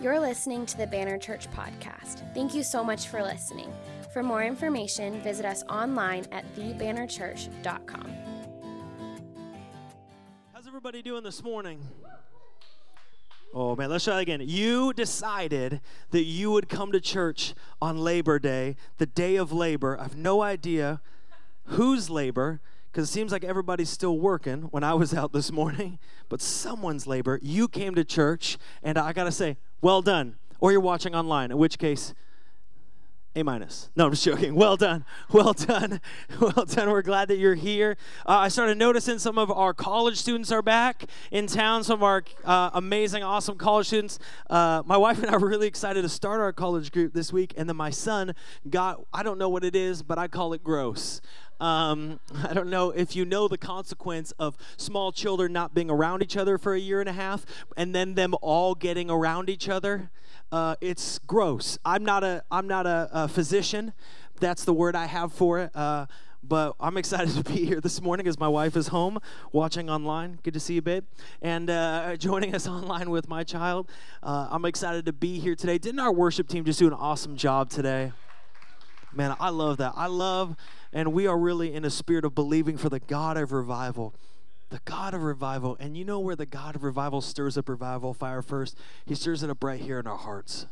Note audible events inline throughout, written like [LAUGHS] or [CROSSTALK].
You're listening to the Banner Church podcast. Thank you so much for listening. For more information, visit us online at thebannerchurch.com. How's everybody doing this morning? Oh man, let's try again. You decided that you would come to church on Labor Day, the day of labor. I have no idea whose labor, because it seems like everybody's still working when I was out this morning, but someone's labor. You came to church, and I gotta say, well done. Or you're watching online, in which case, a minus. No, I'm just joking. [LAUGHS] Well done. Well done. [LAUGHS] Well done. We're glad that you're here. Uh, I started noticing some of our college students are back in town, some of our uh, amazing, awesome college students. Uh, my wife and I were really excited to start our college group this week, and then my son got, I don't know what it is, but I call it gross. Um, [LAUGHS] I don't know if you know the consequence of small children not being around each other for a year and a half and then them all getting around each other. Uh, it's gross. I'm not a I'm not a, a, physician. That's the word I have for it. Uh, but I'm excited to be here this morning as my wife is home watching online. Good to see you, babe. And uh, joining us [LAUGHS] online with my child. Uh, I'm excited to be here today. Didn't our worship team just do an awesome job today? Man, I love that. I love, and we are really in a spirit of believing for the God of revival. The God of revival. And you know where the God of revival stirs up revival fire first? He stirs it up right here in our hearts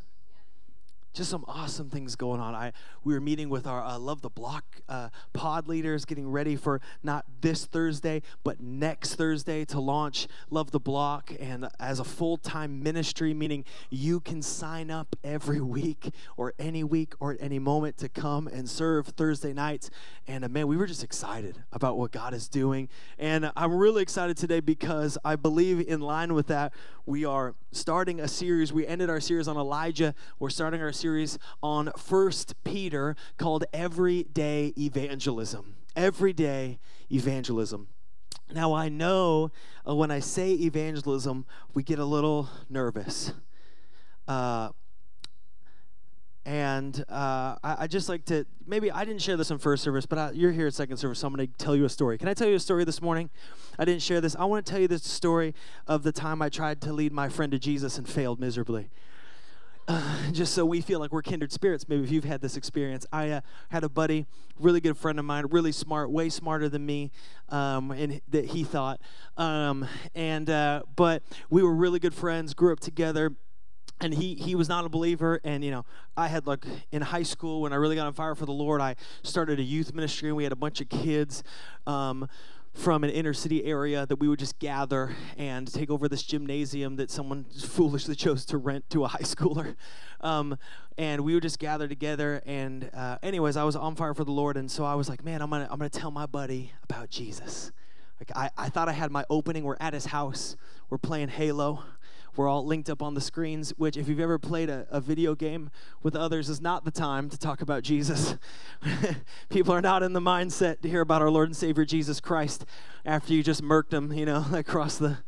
just some awesome things going on. I we were meeting with our uh, Love the Block uh, pod leaders, getting ready for not this Thursday, but next Thursday to launch Love the Block, and as a full time ministry, meaning you can sign up every [LAUGHS] week or any week or at any moment to come and serve Thursday nights. And uh, man, we were just excited about what God is doing, and I'm really excited today because I believe in line with that, we are starting a series. We ended our series on Elijah. We're starting our series on First Peter called Everyday Evangelism. Everyday Evangelism. Now, I know uh, when I say evangelism, we get a little nervous. Uh, and uh, I, I, just like to maybe I didn't share this in first service, but I, you're here at second service, so I'm going to tell you a story. Can I tell you a story this morning? I didn't share this. I want to tell you the story of the time I tried to lead my friend to Jesus and failed miserably. Uh, [SIGHS] just so we feel like we're kindred spirits. Maybe if you've had this experience, I uh, had a buddy, really good friend of mine, really smart, way smarter than me, um, and that he thought. Um, and uh, but we were really good friends, grew up together and he he was not a believer. And you know i had like in high school when i really got on fire for the lord i started a youth ministry and we had a bunch of kids um, from an inner city area that we would just gather and take over this gymnasium that someone [LAUGHS] foolishly chose to rent to a high schooler. [LAUGHS] Um, and we would just gather together. And uh, anyways i was on fire for the lord. And so i was like man i'm gonna i'm gonna tell my buddy about jesus. Like I, I thought i had my opening. We're at his house. We're playing halo we're all linked up on the screens, which, if you've ever played a, a video game with others, is not the time to talk about Jesus. [LAUGHS] People are not in the mindset to hear about our Lord and Savior Jesus Christ after you just murked them, you know, [LAUGHS] across the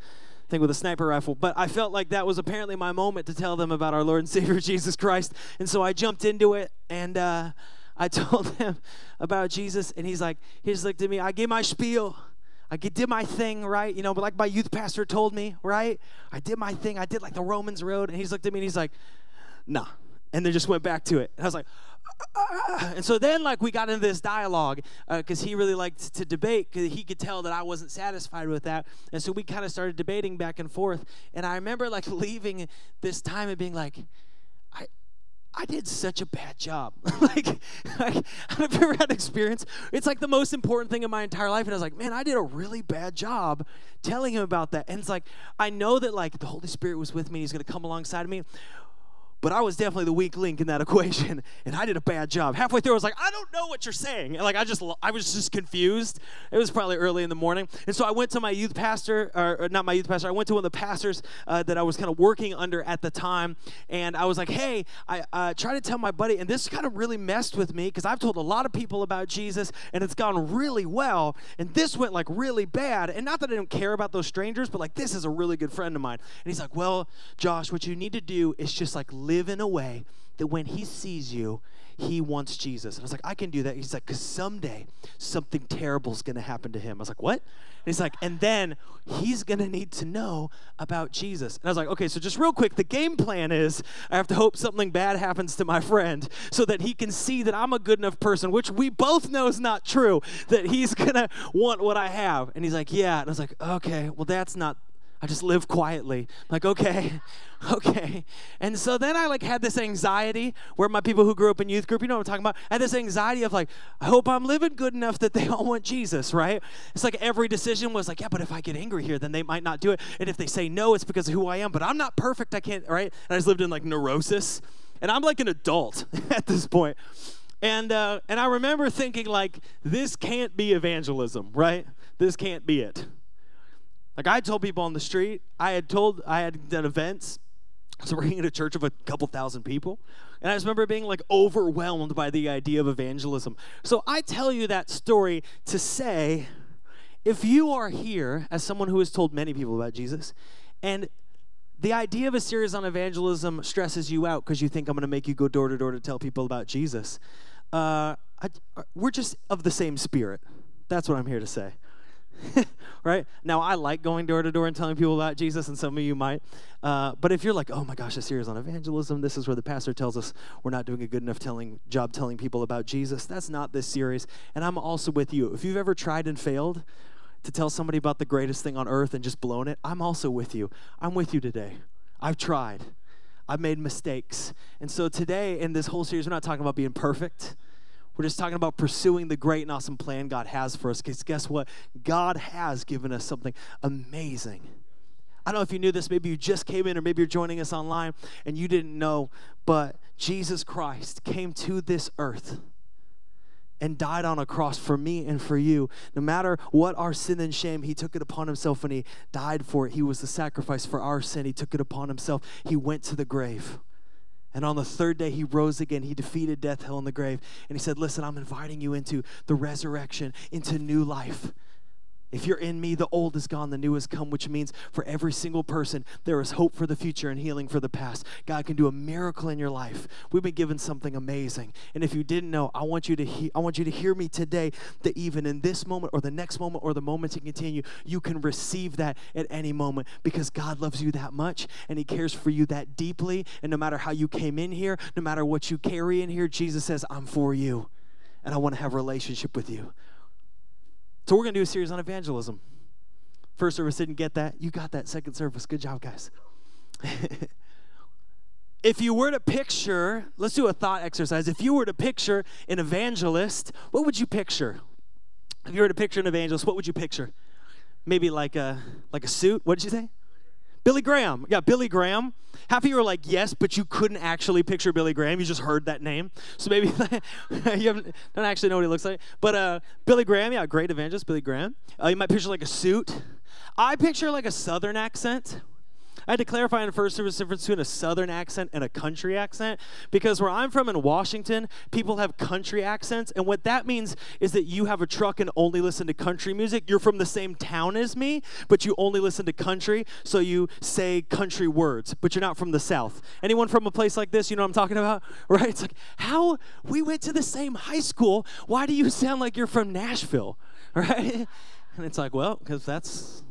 thing with a sniper rifle. But I felt like that was apparently my moment to tell them about our Lord and Savior [LAUGHS] Jesus Christ. And so I jumped into it and uh, I told him about Jesus. And he's like, he's like to me, I gave my spiel. I did my thing, right? You know, but like my youth pastor told me, right? I did my thing. I did like the Romans road. And he's looked at me and he's like, nah. And then just went back to it. And I was like, ah. and so then like we got into this dialogue because uh, he really liked to debate because he could tell that i wasn't satisfied with that and so we kind of started debating back and forth and i remember like [LAUGHS] leaving this time and being like I did such a bad job. [LAUGHS] like, like, I've ever had experience. It's like the most important thing in my entire life. And I was like, man, I did a really bad job telling him about that. And it's like, I know that like the Holy Spirit was with me. He's going to come alongside of me but I was definitely the weak link in that [LAUGHS] equation, and I did a bad job. Halfway through, I was like, I don't know what you're saying. And like I just, I was just confused. It was probably early in the morning, and so I went to my youth pastor, or, not my youth pastor. I went to one of the pastors uh, that I was kind of working under at the time, and I was like, Hey, I uh, to tell my buddy, and this kind of really messed with me because I've told a lot of people about Jesus, and it's gone really well, and this went like really bad. And not that I don't care about those strangers, but like this is a really good friend of mine. And he's like, Well, Josh, what you need to do is just like live live in a way that when he sees you, he wants Jesus. And I was like, I can do that. He's like, because someday something terrible is going to happen to him. I was like, what? And he's like, and then he's going to need to know about Jesus. And I was like, okay, so just real quick, the game plan is I have to hope something bad happens to my friend so that he can see that I'm a good enough person, which we both know is not true, that he's going to want what I have. And he's like, yeah. And I was like, okay, well, that's not I just live quietly. I'm like, okay, [LAUGHS] okay. And so then I like had this anxiety where my people who grew up in youth group, you know what I'm talking about, I had this anxiety of like, I hope I'm living good enough that they [LAUGHS] all want Jesus, right? It's like every decision was like, yeah, but if I get angry here, then they might not do it. And if they say no, it's because of who I am, but I'm not perfect. I can't, right? And I just lived in like neurosis. And I'm like an adult [LAUGHS] at this point. And, uh, and I remember thinking, like, this can't be evangelism, right? This can't be it. Like I told people on the street, I had told, I had done events. I was working at a church of a couple thousand people. And I just remember being like overwhelmed by the idea of evangelism. So I tell you that story to say if you are here as someone who has told many people about Jesus, and the idea of a series on evangelism stresses you out because you think I'm going to make you go door to door to tell people about Jesus, uh, I, we're just of the same spirit. That's what I'm here to say. [LAUGHS] right? Now, I like going door to door and telling people about Jesus, and some of you might. Uh, but if you're like, oh my gosh, this series on evangelism, this is where the pastor tells us we're not doing a good enough telling, job telling people about Jesus, that's not this series. And I'm also with you. If you've ever tried and failed to tell somebody about the greatest thing on earth and just blown it, I'm also with you. I'm with you today. I've tried. I've made mistakes. And so today, in this whole series, we're not talking about being perfect. We're just talking about pursuing the great and awesome plan God has for us. Because guess what? God has given us something amazing. I don't know if you knew this, maybe you just came in, or maybe you're joining us online and you didn't know, but Jesus Christ came to this earth and died on a cross for me and for you. No matter what our sin and shame, He took it upon Himself and He died for it. He was the sacrifice for our sin. He took it upon Himself. He went to the grave. And on the third day, he rose again. He defeated death, hell, and the grave. And he said, Listen, I'm inviting you into the resurrection, into new life. If you're in me, the old is gone, the new has come, which means for every single person, there is hope for the future and healing for the past. God can do a miracle in your life. We've been given something amazing. And if you didn't know, I want you to he- I want you to hear me today that even in this moment or the next moment or the moment to continue, you can receive that at any moment because God loves you that much and he cares for you that deeply. And no matter how you came in here, no matter what you carry in here, Jesus says, "I'm for you." And I want to have a relationship with you. So we're going to do a series on evangelism. First service didn't get that. You got that second service. Good job, guys. [LAUGHS] if you were to picture, let's do a thought exercise. If you were to picture an evangelist, what would you picture? If you were to picture an evangelist, what would you picture? Maybe like a like a suit. What did you say? Billy Graham. Yeah, Billy Graham. Half of you are like, yes, but you couldn't actually picture Billy Graham. You just heard that name. So maybe [LAUGHS] you don't actually know what he looks like. But uh, Billy Graham, yeah, great evangelist, Billy Graham. Uh, you might picture like a suit. I picture like a southern accent. I had to clarify in first service difference between a southern accent and a country accent because where I'm from in Washington, people have country accents. And what that means is that you have a truck and only listen to country music. You're from the same town as me, but you only listen to country, so you say country words, but you're not from the South. Anyone from a place like this, you know what I'm talking about? [LAUGHS] Right? It's like, how we went to the same high school. Why do you sound like you're from Nashville? [LAUGHS] Right? And it's like, well, because that's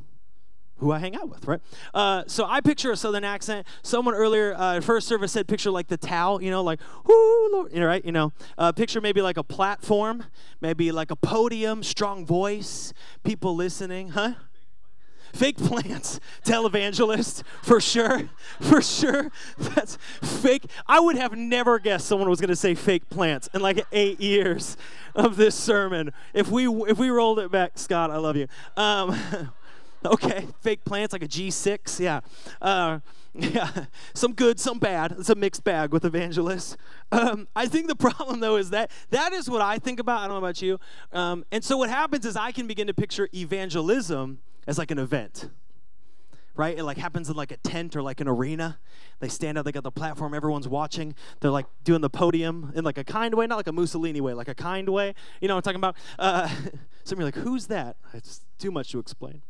who I hang out with, right? Uh, so I picture a southern accent. Someone earlier, uh, first service said, picture like the towel, you know, like, whoo, Lord, you know, right? You know, uh, picture maybe like a platform, maybe like a podium, strong voice, people listening, huh? Fake plants, [LAUGHS] televangelist, for sure, [LAUGHS] for sure. That's fake. I would have never guessed someone was going to say fake plants in like eight years of this sermon. If we if we rolled it back, Scott, I love you. Um, [LAUGHS] Okay, fake plants like a G6. Yeah. Uh, [LAUGHS] yeah, some good, some bad. It's a mixed bag with evangelists. [LAUGHS] Um, I think the problem, though, is that that is what I think about. I don't know about you. Um, and so what happens is I can begin to picture evangelism as like an event, right? It like happens in like a tent or like an arena. They stand up, they got the platform, everyone's watching. They're like doing the podium in like a kind way, not like a Mussolini way, like a kind way. You know what I'm talking about? Uh, some of you are like, who's that? It's too much to explain.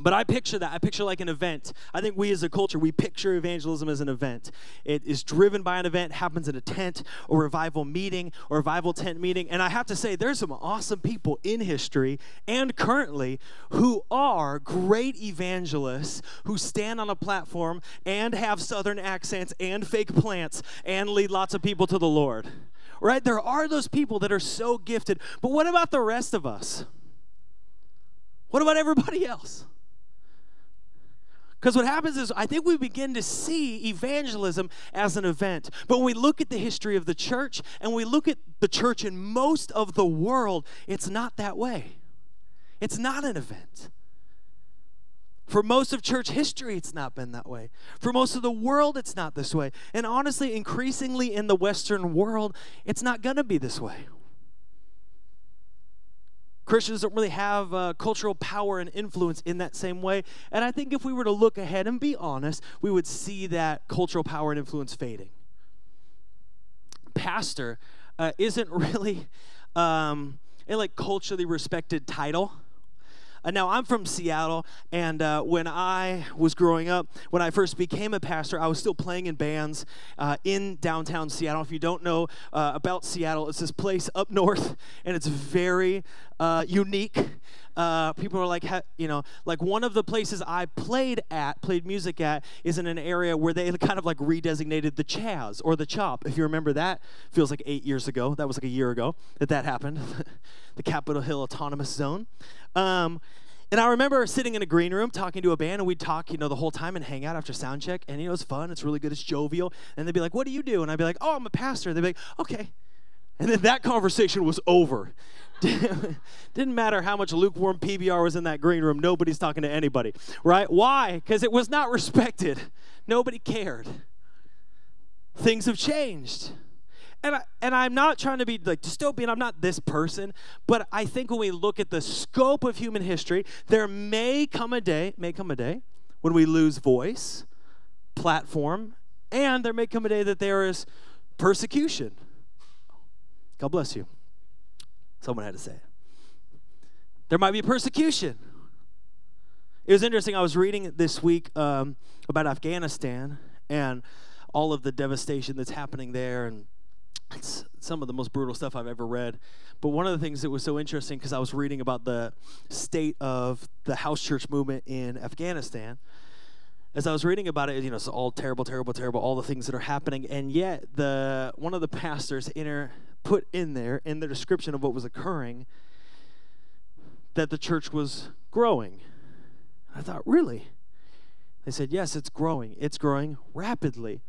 But I picture that. I picture like an event. I think we as a culture, we picture evangelism as an event. It is driven by an event, happens in a tent or revival meeting or revival tent meeting. And I have to say, there's some awesome people in history and currently who are great evangelists who stand on a platform and have southern accents and fake plants and lead lots of people to the Lord. Right? There are those people that are so gifted. But what about the rest of us? What about everybody else? Because what happens is, I think we begin to see evangelism as an event. But when we look at the history of the church and we look at the church in most of the world, it's not that way. It's not an event. For most of church history, it's not been that way. For most of the world, it's not this way. And honestly, increasingly in the Western world, it's not going to be this way. Christians don't really have uh, cultural power and influence in that same way. And I think if we were to look ahead and be honest, we would see that cultural power and influence fading. Pastor uh, isn't [LAUGHS] really um, a like culturally respected title. Uh, now, I'm from Seattle, and uh, when I was growing up, when I first became a pastor, I was still playing in bands uh, in downtown Seattle. If you don't know uh, about Seattle, it's this place up [LAUGHS] north, and it's very uh, unique. Uh, people are like, you know, like one of the places I played at, played music at, is in an area where they kind of like redesignated the Chaz or the Chop. If you remember that, feels like eight years ago. That was like a year ago that that happened. [LAUGHS] the Capitol Hill Autonomous Zone. Um, and I remember sitting in a green room talking to a band, and we'd talk, you know, the whole time and hang out after sound check. And, you know, it's fun. It's really good. It's jovial. And they'd be like, What do you do? And I'd be like, Oh, I'm a pastor. They'd be like, Okay. And then that conversation was over. [LAUGHS] Didn't matter how much lukewarm PBR was in that green room, nobody's talking to anybody, right? Why? Because it was not respected. Nobody cared. Things have changed. And, I, and I'm not trying to be like dystopian, I'm not this person, but I think when we look at the scope of human history, there may come a day, may come a day when we lose voice, platform, and there may come a day that there is persecution. God bless you. Someone had to say it. There might be persecution. It was interesting. I was reading this week um, about Afghanistan and all of the devastation that's happening there, and it's some of the most brutal stuff I've ever read. But one of the things that was so interesting because I was reading about the state of the house church movement in Afghanistan. As I was reading about it, you know, it's all terrible, terrible, terrible, all the things that are happening, and yet the one of the pastors inner put in there in the description of what was occurring that the church was growing. I thought, really? They said, yes, it's growing. It's growing rapidly.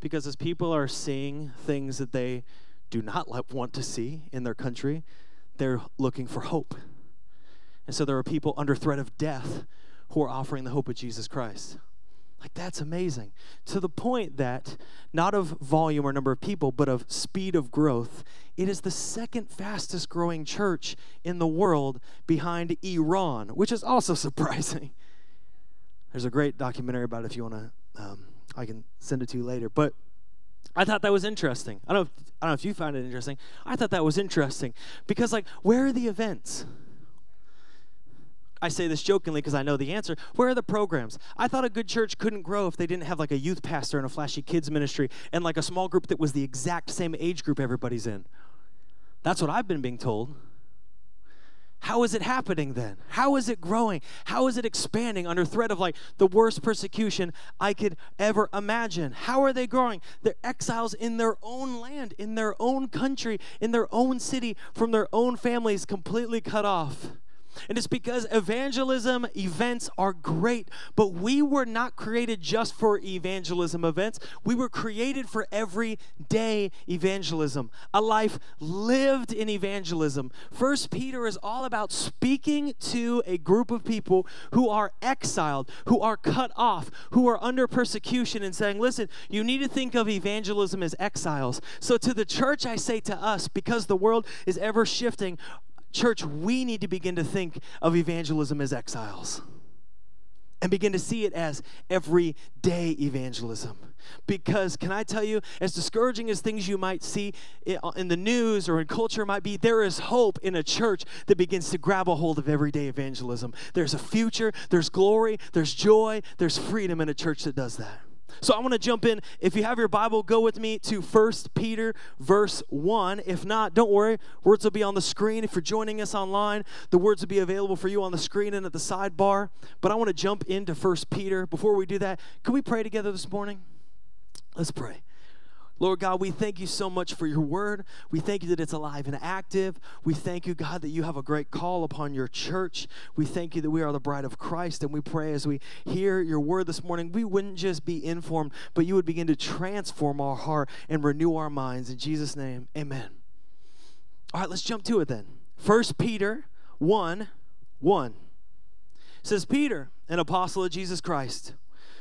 Because as people are seeing things that they do not want to see in their country, they're looking for hope. And so there are people under threat of death who are offering the hope of Jesus Christ. Like, that's amazing. To the point that, not of volume or number of people, but of speed of growth, it is the second fastest growing church in the world behind Iran, which is also [LAUGHS] surprising. There's a great documentary about it if you want to, um, I can send it to you later. But I thought that was interesting. I don't, I don't know if you found it interesting. I thought that was interesting because, like, where are the events? I say this jokingly because I know the answer. Where are the programs? I thought a good church couldn't grow if they didn't have like a youth pastor and a flashy kids ministry and like a small group that was the exact same age group everybody's in. That's what I've been being told. How is it happening then? How is it growing? How is it expanding under threat of like the worst persecution I could ever imagine? How are they growing? They're exiles in their own land, in their own country, in their own city, from their own families, completely cut off. And it's because evangelism events are great, but we were not created just for evangelism events. We were created for everyday evangelism, a life lived in evangelism. First Peter is all about speaking to a group of people who are exiled, who are cut off, who are under persecution, and saying, listen, you need to think of evangelism as exiles. So to the church, I say to us, because the world is ever shifting, Church, we need to begin to think of evangelism as exiles and begin to see it as everyday evangelism. Because, can I tell you, as discouraging as things you might see in the news or in culture might be, there is hope in a church that begins to grab a hold of everyday evangelism. There's a future, there's glory, there's joy, there's freedom in a church that does that. So I want to jump in. If you have your Bible, go with me to 1 Peter verse 1. If not, don't worry. Words will be on the screen. If you're joining us online, the words will be available for you on the screen and at the sidebar. But I want to jump into 1 Peter. Before we do that, can we pray together this morning? Let's pray. Lord God, we thank you so much for your word. We thank you that it's alive and active. We thank you, God, that you have a great call upon your church. We thank you that we are the bride of Christ. And we pray as we hear your word this morning, we wouldn't just be informed, but you would begin to transform our heart and renew our minds. In Jesus' name, amen. All right, let's jump to it then. First Peter 1 1 it says, Peter, an apostle of Jesus Christ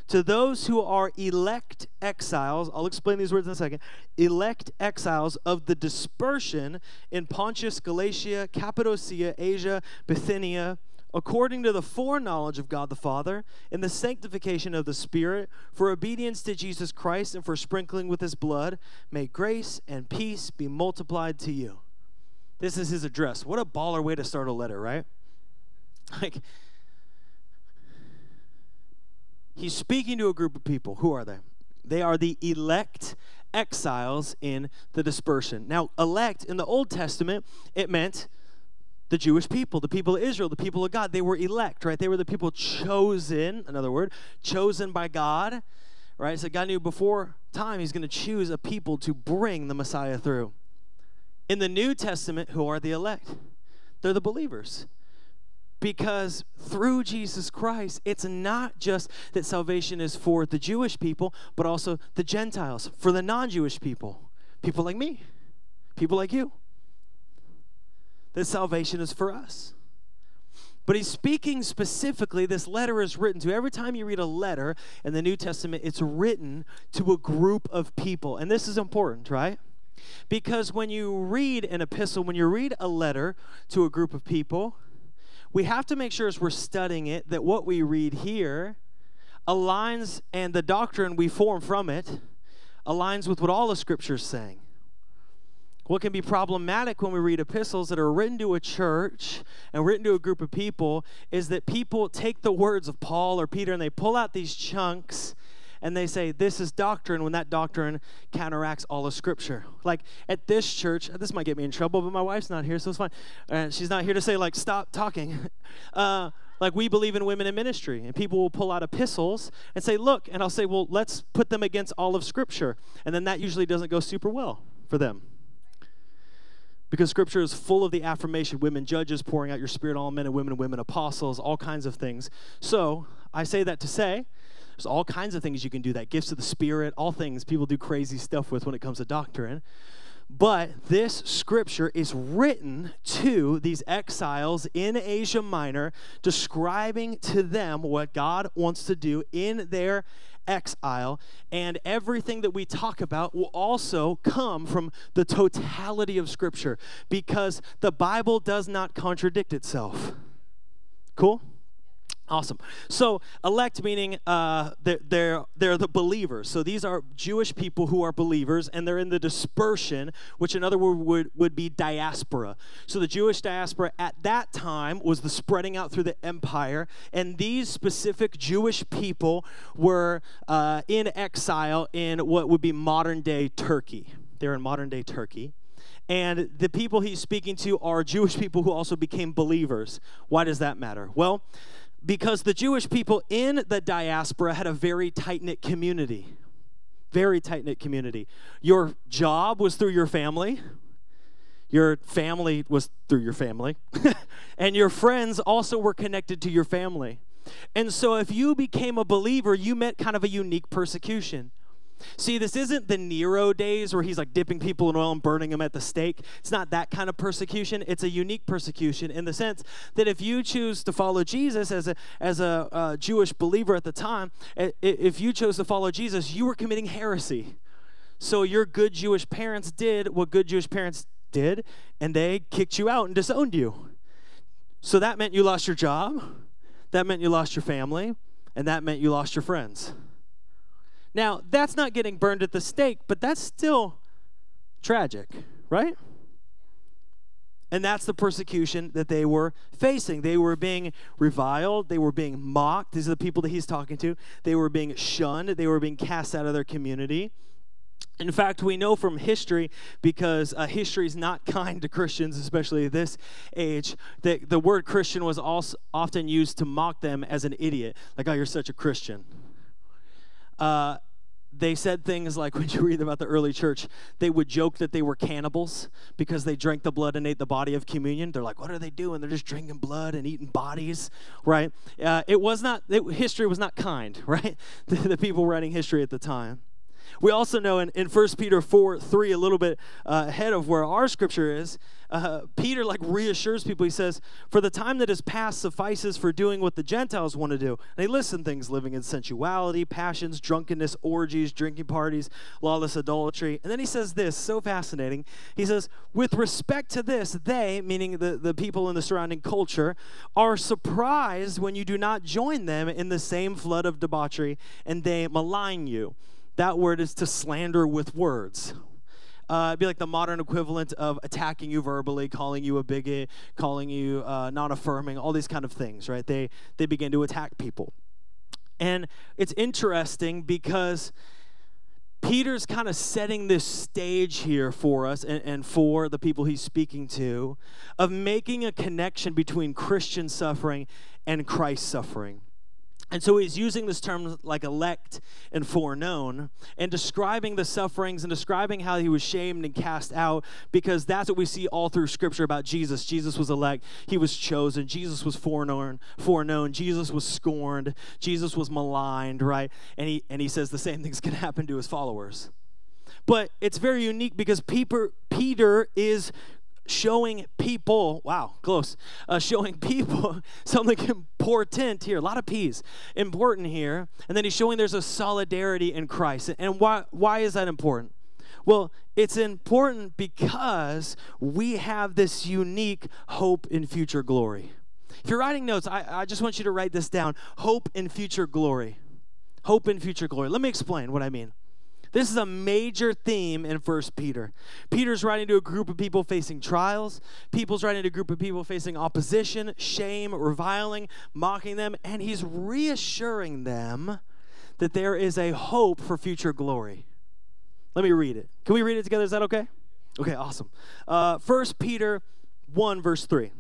to those who are elect exiles, I'll explain these words in a second, elect exiles of the dispersion in Pontus, Galatia, Cappadocia, Asia, Bithynia, according to the foreknowledge of God the Father, in the sanctification of the Spirit, for obedience to Jesus Christ and for sprinkling with his blood, may grace and peace be multiplied to you. This is his address. What a baller way to start a letter, right? [LAUGHS] Like, he's speaking to a group of people. Who are they? They are the elect exiles in the dispersion. Now, elect in the Old Testament, it meant the Jewish people, the people of Israel, the people of God. They were elect, right? They were the people chosen, another word, chosen by God, right? So God knew before time He's going to choose a people to bring the Messiah through. In the New Testament, who are the elect? They're the believers because through Jesus Christ, it's not just that salvation is for the Jewish people, but also the Gentiles, for the non Jewish people, people like me, people like you. That salvation is for us. But he's speaking specifically, this letter is written to. Every time you read a letter in the New Testament, it's written to a group of people. And this is important, right? Because when you read an epistle, when you read a letter to a group of people, we have to make sure as we're studying it that what we read here aligns and the doctrine we form from it aligns with what all the scriptures saying. What can be problematic when we read epistles that are written to a church and written to a group of people is that people take the words of Paul or Peter and they pull out these chunks and they say this is doctrine when that doctrine counteracts all of Scripture. Like at this church, this might get me in trouble, but my wife's not here, so it's fine. Uh, she's not here to say like stop talking. [LAUGHS] Uh, like we believe in women in ministry, and people will pull out epistles and say, look, and I'll say, well, let's put them against all of Scripture, and then that usually doesn't go super well for them because scripture is full of the affirmation women judges pouring out your spirit all men and women and women apostles all kinds of things so i say that to say there's all kinds of things you can do that. Gifts of the Spirit, all things people do crazy stuff with when it comes to doctrine. But this scripture is written to these exiles in Asia Minor, describing to them what God wants to do in their exile. And everything that we talk about will also come from the totality of scripture because the Bible does not contradict itself. Cool? Awesome. So elect meaning uh, they're, they're, they're the believers. So these are Jewish people who are believers, and they're in the dispersion, which another word would, would be diaspora. So the Jewish diaspora at that time was the spreading out through the empire, and these specific Jewish people were uh, in exile in what would be modern day Turkey. They're in modern day Turkey. And the people he's speaking to are Jewish people who also became believers. Why does that matter? Well, because the Jewish people in the diaspora had a very tight knit community. Very tight knit community. Your job was through your family, your family was through your family, [LAUGHS] and your friends also were connected to your family. And so, if you became a believer, you met kind of a unique persecution. See, this isn't the Nero days where he's like dipping people in oil and burning them at the stake. It's not that kind of persecution. It's a unique persecution in the sense that if you choose to follow Jesus as a as a uh, Jewish believer at the time, if you chose to follow Jesus, you were committing heresy. So your good Jewish parents did what good Jewish parents did, and they kicked you out and disowned you. So that meant you lost your job, that meant you lost your family, and that meant you lost your friends. Now, that's not getting burned at the stake, but that's still tragic, right? And that's the persecution that they were facing. They were being reviled. They were being mocked. These are the people that he's talking to. They were being shunned. They were being cast out of their community. In fact, we know from history, because uh, history is not [LAUGHS] kind to Christians, especially this age, that the word Christian was also often used to mock them as an idiot. Like, oh, you're such a Christian. Uh, they said things like [LAUGHS] when you read about the early church, they would joke that they were cannibals because they drank the blood and ate the body of communion. They're like, what are they doing? They're just drinking blood and eating bodies, right? Uh, it was not, it, history was not kind, [LAUGHS] right? [LAUGHS] the, the people writing history at the time. We also know in, in 1 Peter 4 3, a little bit uh, ahead of where our scripture is, uh, Peter like reassures people. He says, For the time that is past suffices for doing what the Gentiles want to do. They listen things living in sensuality, passions, drunkenness, orgies, drinking parties, lawless idolatry. And then he says this, so fascinating. He says, With respect to this, they, meaning the, the people in the surrounding culture, are surprised when you do not join them in the same flood of debauchery and they malign you. That word is to slander with words. Uh, it'd be like the modern equivalent of attacking you verbally, calling you a bigot, calling you uh, non-affirming, all these kind of things, right? They they begin to attack people, and it's interesting because Peter's kind of setting this stage here for us and, and for the people he's speaking to, of making a connection between Christian suffering and Christ suffering. And so he's using this term like elect and foreknown and describing the sufferings and describing how he was shamed and cast out because that's what we see all through scripture about Jesus. Jesus was elect, he was chosen, Jesus was foreknown, foreknown, Jesus was scorned, Jesus was maligned, right? And he and he says the same [LAUGHS] thing's going to happen to his followers. But it's very unique because Peter, Peter is showing people, wow, close, uh, showing [LAUGHS] people something important here, a lot of P's, important here. And then he's showing there's a solidarity in Christ. And why, why is that important? Well, it's important because we have this unique hope in future glory. If you're writing notes, I, I just want you to write this down hope in future glory. Hope in future glory. Let me explain what I mean. This is a major theme in First Peter. Peter's writing to a group of people facing trials. People's writing to a group of people facing opposition, shame, reviling, mocking them, and he's reassuring them that there is a hope for future glory. Let me read it. Can we read it together? Is that okay? Okay, awesome. Uh, First Peter 1, verse 3. It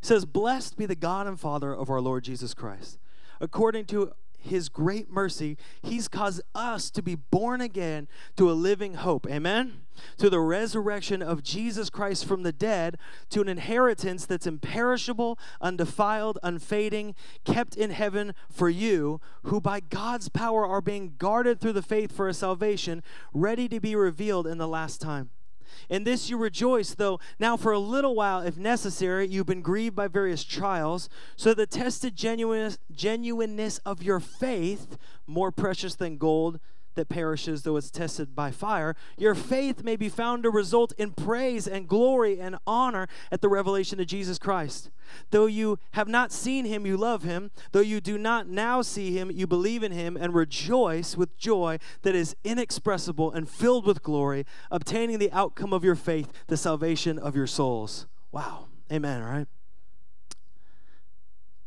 says, Blessed be the God and Father of our Lord Jesus Christ. According to his great mercy, he's caused us to be born again to a living hope. Amen? To the resurrection of Jesus Christ from the dead, to an inheritance that's imperishable, undefiled, unfading, kept in heaven for you, who by God's power are being guarded through the faith for a salvation, ready to be revealed in the last time. In this you rejoice, though now for a little while, if necessary, you've been grieved by various trials, so the tested genuineness, genuineness of your faith, more precious than gold, that perishes though it's tested by fire, your faith may be found to result in praise and glory and honor at the revelation of Jesus Christ. Though you have not seen him, you love him. Though you do not now see him, you believe in him and rejoice with joy that is inexpressible and filled with glory, obtaining the outcome of your faith, the salvation of your souls. Wow. Amen, right?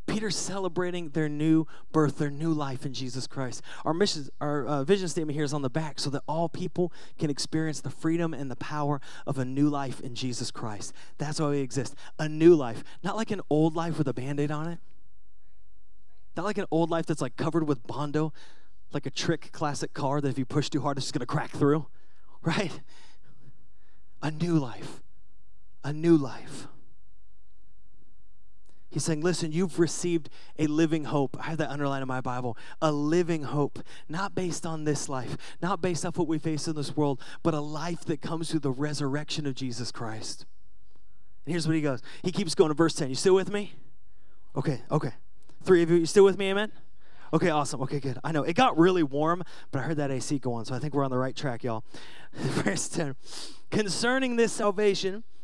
Peter's celebrating their new birth, their new life in Jesus Christ. Our mission, our uh, vision statement here is on the back so that all people can experience the freedom and the power of a new life in Jesus Christ. That's why we exist. A new life, not like an old life with a band-aid on it. Not like an old life that's like covered with bondo, like a trick classic car that if you push too hard, it's just gonna crack through, [LAUGHS] right? A new life. A new life. He's saying, listen, you've received a living hope. I have that underlined in my Bible. A living hope, not based on this life, not based off what we face in this world, but a life that comes through the resurrection of Jesus Christ. And here's what he goes. He keeps going to verse 10. You still with me? Okay, okay. Three of you, you still with me? Amen? Okay, awesome. Okay, good. I know it got really warm, but I heard that AC go on, so I think we're on the right track, y'all. [LAUGHS] verse 10. Concerning this salvation,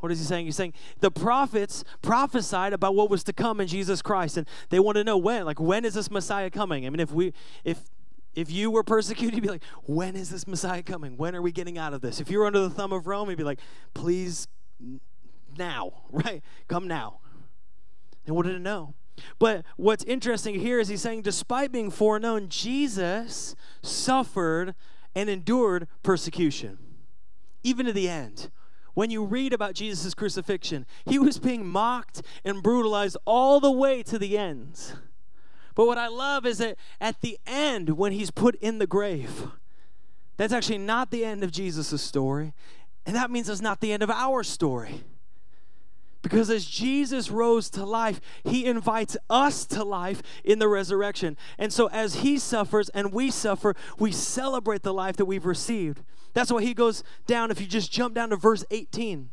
What is he saying? He's saying the prophets prophesied about what was to come in Jesus Christ, and they want to know when. Like, when is this Messiah coming? I mean, if we, if if you were persecuted, you'd be like, when is this Messiah coming? When are we getting out of this? If you were under the thumb of Rome, you'd be like, please now, [LAUGHS] right? Come now. They wanted to know. But what's interesting here is he's saying, despite being foreknown, Jesus suffered and endured persecution, even to the end. When you read about Jesus' crucifixion, he was being mocked and brutalized all the way to the end. But what I love is that at the end, when he's put in the grave, that's actually not the end of Jesus' story. And that means it's not the end of our story. Because as Jesus rose to life, he invites us to life in the resurrection. And so as he suffers and we suffer, we celebrate the life that we've received. That's why he goes down, if you just jump down to verse 18.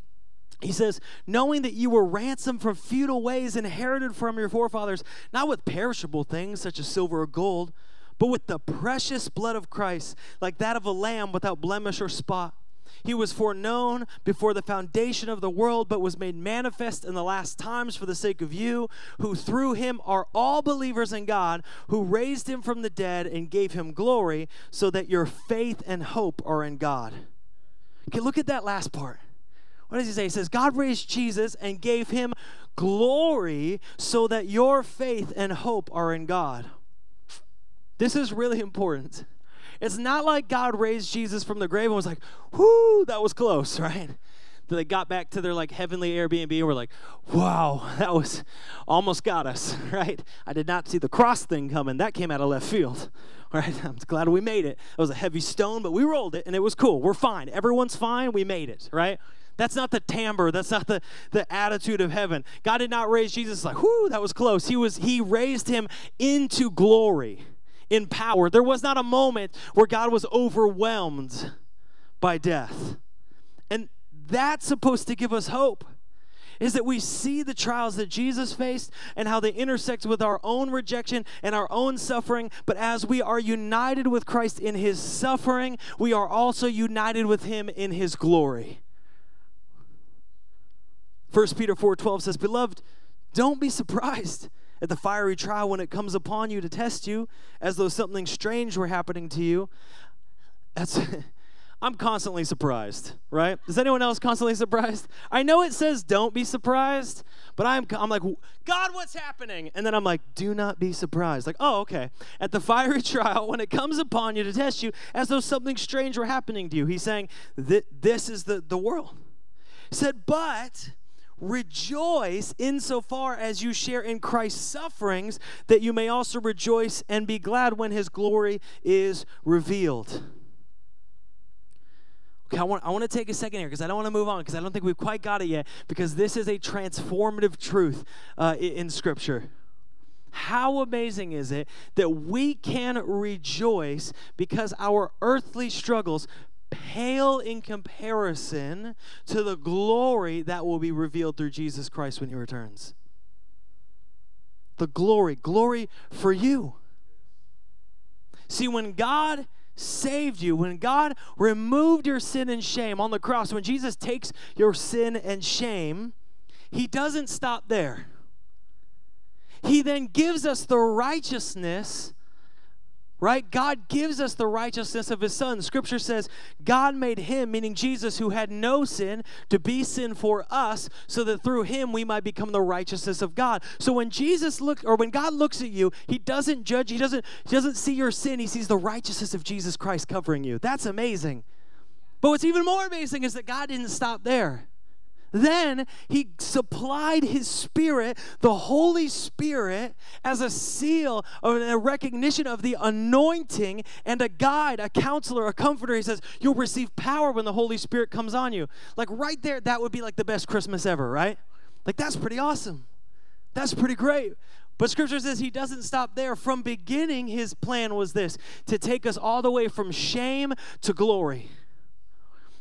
He says, knowing that you were ransomed from futile ways inherited from your forefathers, not with perishable things such as silver or gold, but with the precious blood of Christ, like that of a lamb without blemish or spot. He was foreknown before the foundation of the world, but was made manifest in the last times for the sake of you, who through him are all believers in God, who raised him from the dead and gave him glory, so that your faith and hope are in God. Okay, look at that last part. What does he say? He says, God raised Jesus and gave him glory so that your faith and hope are in God. This is really important. It's not like God raised Jesus from the grave and was like, whoo, that was close, [LAUGHS] right? That they got back to their like heavenly Airbnb and were like, wow, that was almost got us, [LAUGHS] right? I did not see the cross thing coming. That came out of left field, [LAUGHS] right? I'm glad we made it. It was a heavy stone, but we rolled it and it was cool. We're fine. Everyone's fine. We made it, right? That's not the timbre. That's not the, the attitude of heaven. God did not raise Jesus like, whoo, that was close. He was he raised him into glory in power. There was not a moment where God was overwhelmed by death. And that's supposed to give us hope. Is that we see the trials that Jesus faced and how they intersect with our own rejection and our own suffering. But as we are united with Christ in his suffering, we are also united with him in his glory. 1 Peter 4:12 says, "Beloved, don't be surprised at the fiery trial when it comes upon you to test you, as though something strange were happening to you. That's [LAUGHS] I'm constantly surprised, right? Is anyone else constantly surprised? I know it says don't be surprised, but I'm I'm like, God, what's happening? And then I'm like, do not be surprised. Like, oh, okay. At the [LAUGHS] fiery trial, when it comes upon you to test you, as though something strange were happening to you. He's saying this is the, the world. He said, but rejoice insofar as you share in Christ's sufferings, that you may also rejoice and be glad when his glory is revealed. Okay, I want, I want to take a second here because I don't want to move on because I don't think we've quite got it yet because this is a transformative truth uh, in, in Scripture. How amazing is it that we can rejoice because our earthly struggles pale in comparison to the glory that will be revealed through Jesus Christ when he returns. The glory, glory for you. See, when God saved you, when God removed your sin and shame on the cross, when Jesus takes your sin and shame, he doesn't stop there. He then gives us the righteousness right? God gives us the righteousness of his son. Scripture says God made him, meaning Jesus, who had no sin, to be sin for us, so that through him we might become the righteousness of God. So when Jesus look or when God looks at you, he doesn't judge, he doesn't, he doesn't see your sin, he sees the righteousness of Jesus Christ covering you. That's amazing. But what's even more amazing is that God didn't stop there. Then he supplied his spirit, the Holy Spirit, as a seal or a recognition of the anointing and a guide, a counselor, a comforter. He says, You'll receive power when the Holy Spirit comes on you. Like right there, that would be like the best Christmas ever, right? Like that's pretty awesome. That's pretty great. But scripture says he doesn't stop there. From beginning, his plan was this to take us all the way from shame to glory.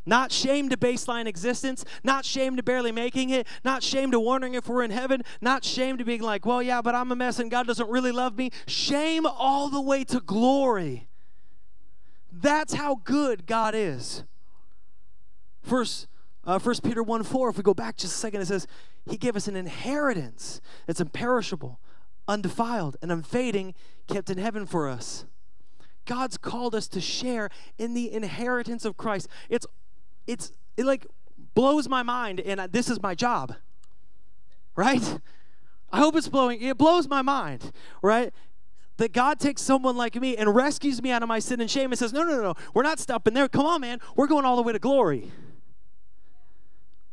Not shame to baseline existence, not shame to barely making it, not shame to wondering if we're in heaven, not shame to being like, well, yeah, but I'm a mess and God doesn't really love me. Shame all the way to glory. That's how good God is. First, uh, 1 Peter 1 4, if we go back just a second, it says, He gave us an inheritance that's imperishable, undefiled, and unfading, kept in heaven for us. God's called us to share in the inheritance of Christ. It's, it's, it like blows my mind, and this is my job, right? I hope it's blowing, it blows my mind, right? That God takes someone like me and rescues me out of my sin and shame and says, No, no, no, no, we're not stopping there. Come on, man. We're going all the way to glory.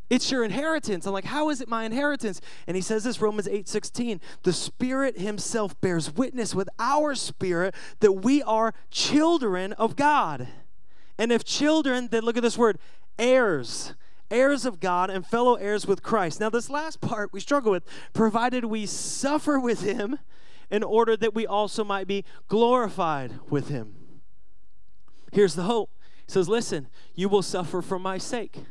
It's your inheritance. I'm like, how is it my inheritance? And he says this, Romans 8 16. The Spirit Himself bears witness with our spirit that we are children of God. And if children, then look at this word, heirs. Heirs of God and fellow heirs with Christ. Now, this last part we struggle with, provided we suffer with Him in order that we also might be glorified with Him. Here's the hope. He says, Listen, you will suffer for my sake.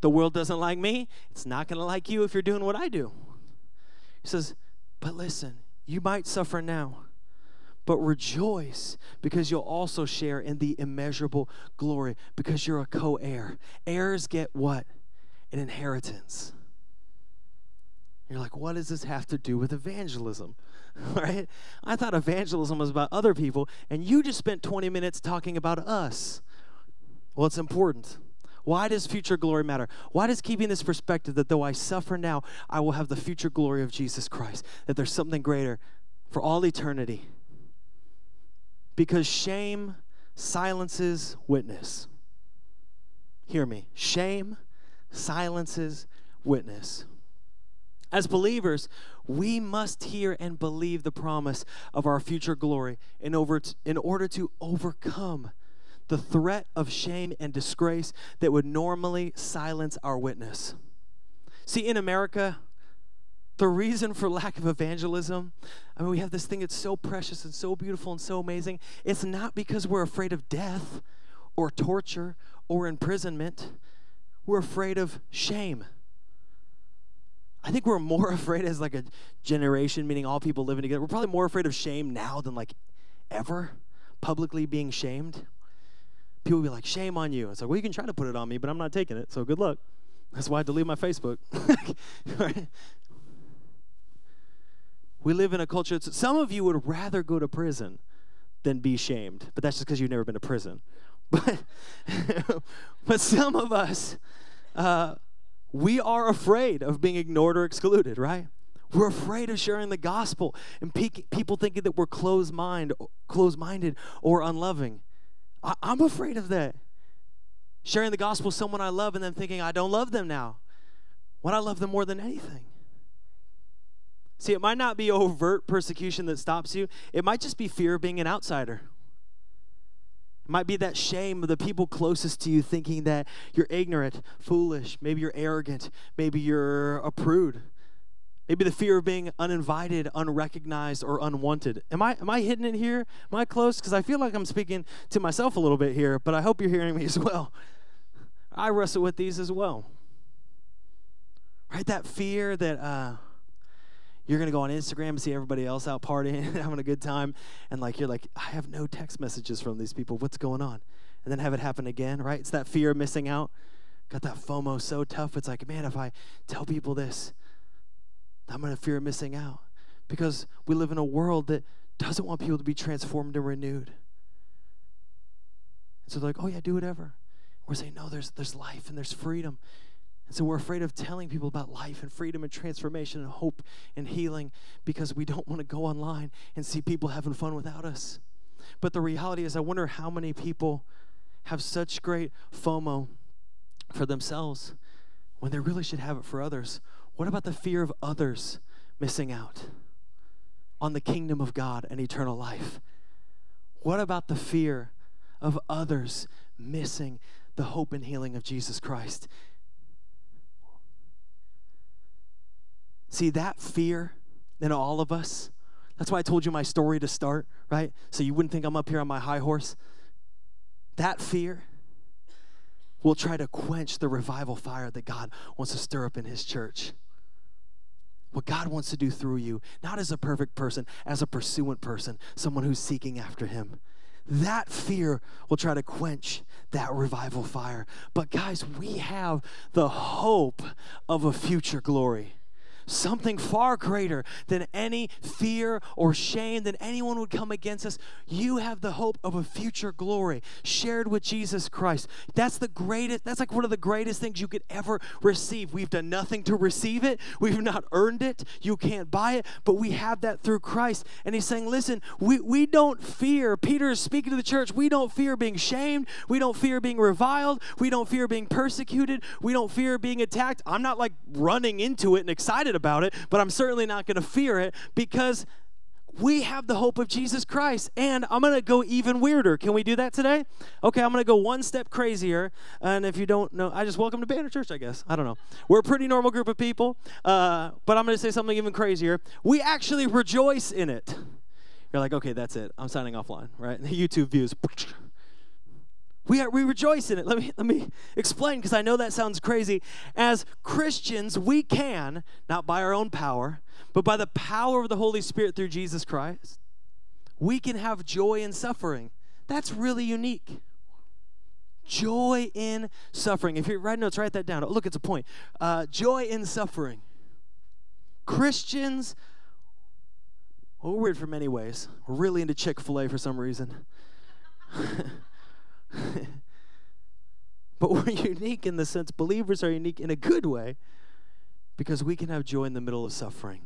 The world doesn't like me. It's not going to like you if you're doing what I do. He says, But listen, you might suffer now, but rejoice because you'll also share in the immeasurable glory because you're a co heir. Heirs get what? An inheritance. You're like, what does this have to do with evangelism? [LAUGHS] right? I thought evangelism was about other people, and you just spent 20 minutes talking about us. Well, it's important. Why does future glory matter? Why does keeping this perspective that though I suffer now, I will have the future glory of Jesus Christ, that there's something greater for all eternity? Because shame silences witness. Hear me. Shame silences witness. As believers, we must hear and believe the promise of our future glory in, over t- in order to overcome the threat of shame and disgrace that would normally silence our witness. See, in America, the reason for lack of evangelism, I mean, we have this thing that's so precious and so beautiful and so amazing. It's not because we're afraid of death or torture or imprisonment, we're afraid of shame. I think we're more [LAUGHS] afraid as like a generation, meaning all people living together. We're probably more afraid of shame now than like ever publicly being shamed people will be like, shame on you. It's like, well, you can try to put it on me, but I'm not taking it, so good luck. That's why I delete my Facebook. [LAUGHS] right? We live in a culture, some of you would rather go to prison than be shamed, but that's just because you've never been to prison. [LAUGHS] But, [LAUGHS] but some of us, uh, we are afraid of being ignored or excluded, right? We're afraid of sharing the gospel and pe- people thinking that we're closed-minded, closed-minded or unloving. I, I'm afraid of that. Sharing the gospel with someone I love and then thinking I don't love them now when I love them more than anything. See, it might not be overt persecution that stops you, it might just be fear of being an outsider. It might be that shame of the people closest to you thinking that you're ignorant, foolish, maybe you're arrogant, maybe you're a prude. Maybe the fear of being uninvited, unrecognized, or unwanted. Am I am I hitting it here? Am I close? Because I feel like I'm speaking to myself a little bit here, but I hope you're hearing me as well. I wrestle with these as well. Right? That fear that uh, you're gonna go on Instagram and see everybody else out partying, [LAUGHS] having a good time, and like you're like, I have no text messages from these people. What's going on? And then have it happen again, right? It's that fear of missing out. Got that FOMO so tough. It's like, man, if I tell people this, I'm going to fear missing out because we live in a world that doesn't want people to be transformed and renewed. And so they're like, oh, yeah, do whatever. We're saying, no, there's, there's life and there's freedom. And so we're afraid of telling people about life and freedom and transformation and hope and healing because we don't want to go online and see people having fun without us. But the reality is, I wonder how many people have such great FOMO for themselves when they really should have it for others. What about the fear of others missing out on the kingdom of God and eternal life? What about the fear of others missing the hope and healing of Jesus Christ? See, that fear in all of us. That's why I told you my story to start, right? So you wouldn't think I'm up here on my high horse. That fear will try to quench the revival fire that God wants to stir up in His church. What God wants to do through you, not as a perfect person, as a pursuant person, someone who's seeking after Him. That fear will try to quench that revival fire. But, guys, we have the hope of a future glory something far greater than any fear or shame that anyone would come against us. You have the hope of a future glory shared with Jesus Christ. That's the greatest, that's like one of the greatest things you could ever receive. We've done nothing to receive it, we've not earned it. You can't buy it, but we have that through Christ. And he's saying, listen, we, we don't fear. Peter is speaking to the church. We don't fear being shamed. We don't fear being reviled. We don't fear being persecuted. We don't fear being attacked. I'm not like running into it and excited excited about it, but I'm certainly not going to fear it because we have the hope of Jesus Christ. And I'm going to go even weirder. Can we do that today? Okay, I'm going to go one step crazier. And if you don't know, I just welcome to Banner Church, I guess. I don't know. We're a pretty normal group of people, uh, but I'm going to say something even crazier. We actually rejoice in it. You're like, okay, that's it. I'm signing offline, right? The [LAUGHS] YouTube views. We, are, we rejoice in it. Let me, let me [LAUGHS] explain because I know that sounds crazy. As Christians, we can, not by our own power, but by the power of the Holy Spirit through Jesus Christ, we can have joy in suffering. That's really unique. Joy in suffering. If you're writing notes, write that down. Oh, look, it's a point. Uh, joy in suffering. Christians, well, we're weird for many ways. We're really into Chick fil A for some reason. [LAUGHS] [LAUGHS] but we're unique in the sense believers are unique in a good way because we can have joy in the middle of suffering.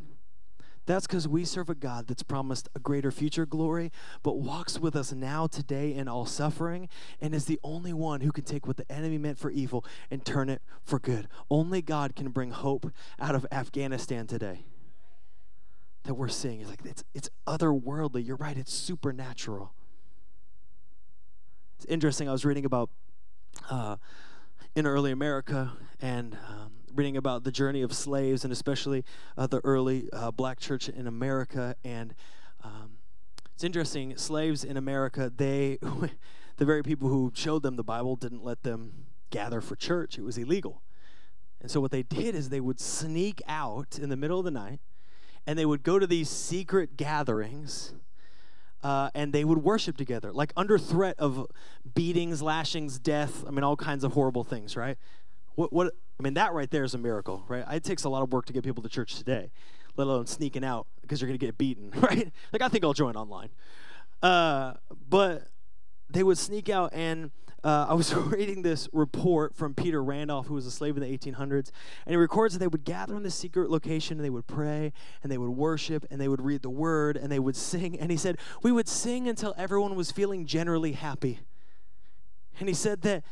That's because we serve a God that's promised a greater future glory, but walks with us now, today, in all suffering, and is the only one who can take what the enemy meant for evil and turn it for good. Only God can bring hope out of Afghanistan today. That we're seeing is like it's it's otherworldly. You're right, it's supernatural. It's interesting. I was reading about uh, in early America and um, reading about the journey of slaves and especially uh, the early uh, black church in America. And um, it's interesting. Slaves in America, they, [LAUGHS] the very people who showed them the Bible, didn't let them gather for church. It was illegal. And so what they did is they would sneak out in the middle of the night and they would go to these secret gatherings uh, and they would worship together, like under threat of beatings, lashings, death. I mean, all kinds of horrible things, right? What, what, I mean, that right there is a miracle, right? It takes a lot of work to get people to church today, let alone sneaking out because you're going to get beaten, [LAUGHS] right? Like, I think I'll join online. Uh, but they would sneak out and uh, I was [LAUGHS] reading this report from Peter Randolph, who was a slave in the 1800s, and he records that they would gather in this secret location and they would pray and they would worship and they would read the word and they would [LAUGHS] sing. And he said, We would sing until everyone was feeling generally happy. And he said that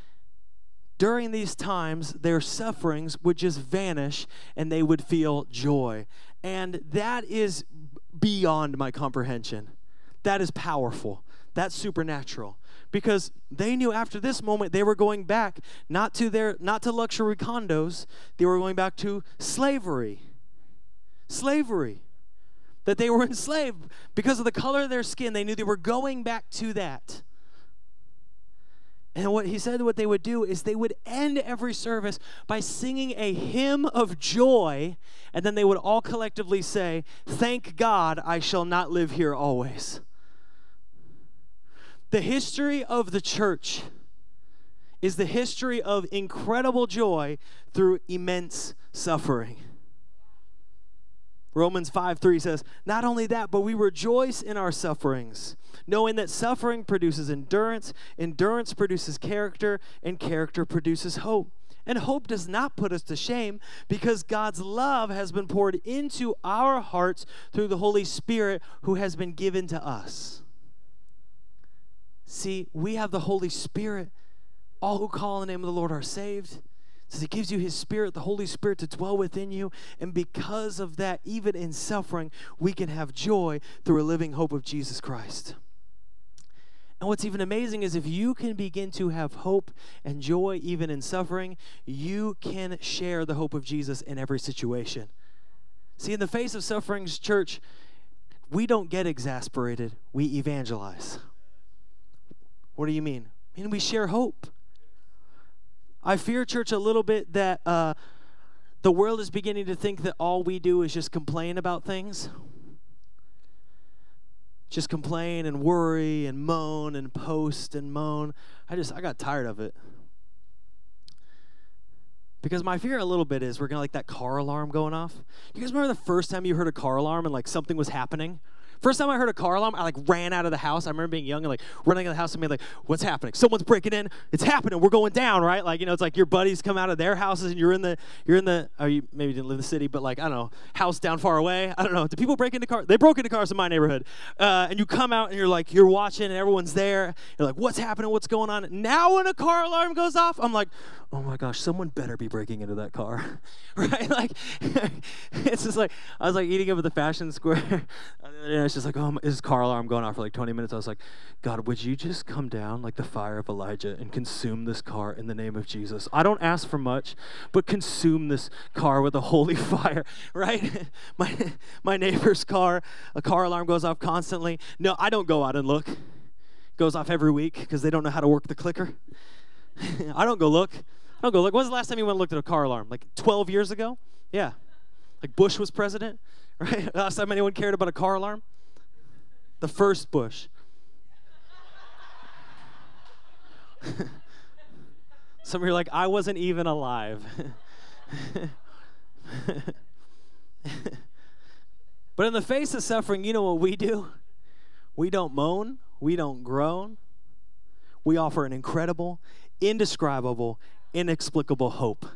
during these times, their sufferings would just vanish and they would feel joy. And that is beyond my comprehension. That is powerful. That's supernatural because they knew after this moment they were going back not to their not to luxury condos they were going back to slavery. Slavery. That they were [LAUGHS] enslaved. Because of the color of their skin they knew they were going back to that. And what he said what they would do is they would end every service by singing a hymn of joy and then they would all collectively say thank god i shall not live here always the history of the church is the history of incredible joy through immense suffering. Romans 5 3 says, Not only that, but we rejoice in our sufferings, knowing that suffering produces endurance, endurance produces character, and character produces hope. And hope does not put us to shame because God's love has been poured into our hearts through the Holy Spirit who has been given to us. See, we have the Holy Spirit. All who call on the name of the Lord are saved. says he gives you his spirit, the Holy Spirit, to dwell within you. And because of that, even in suffering, we can have joy through a living hope of Jesus Christ. And what's even amazing is if you can begin to have hope and joy even in suffering, you can share the hope of Jesus in every situation. See, in the face of sufferings, church, we don't get exasperated, we evangelize. What do you mean? I mean, we share hope. I fear, church, a little bit that uh, the world is beginning to think that all we do is just complain about things. Just complain and worry and moan and post and moan. I just, I got tired of it. Because my fear a little bit is we're gonna like that car alarm going off. You guys remember the first time you heard a car alarm and like something was happening? First time I heard a car alarm, I like ran out of the house. I remember being young and like running out of the house and being like, "What's happening? Someone's breaking in. It's happening. We're going down, right?" Like you know, it's like your buddies come out of their houses and you're in the you're in the. Oh, you maybe didn't live in the city, but like I don't know, house down far away. I don't know. Do people break into cars? They broke into cars in my neighborhood, uh, and you come out and you're like you're watching and everyone's there. You're like, "What's happening? What's going on?" Now when a car alarm goes off, I'm like, "Oh my gosh, someone better be breaking into that car," [LAUGHS] right? Like [LAUGHS] it's just like I was like eating up at the Fashion Square, [LAUGHS] it's just like, "Oh, is car alarm going off for like 20 minutes. I was like, God, would you just come down like the fire of Elijah and consume this car in the name of Jesus? I don't ask for much, but consume this car with a holy [LAUGHS] fire, right? [LAUGHS] my, my neighbor's car, a car alarm goes off constantly. No, I don't go out and look. It goes off every week because they don't know how to work the clicker. [LAUGHS] I don't go look. I don't go look. When's the last time you went and looked at a car alarm? Like 12 years ago? Yeah. Like Bush was president, right? Last time anyone cared about a car alarm? The first Bush. [LAUGHS] Some of you are like, I wasn't even alive. [LAUGHS] but in the face of suffering, you know what we do? We don't moan, we don't groan. We offer an incredible, indescribable, inexplicable hope.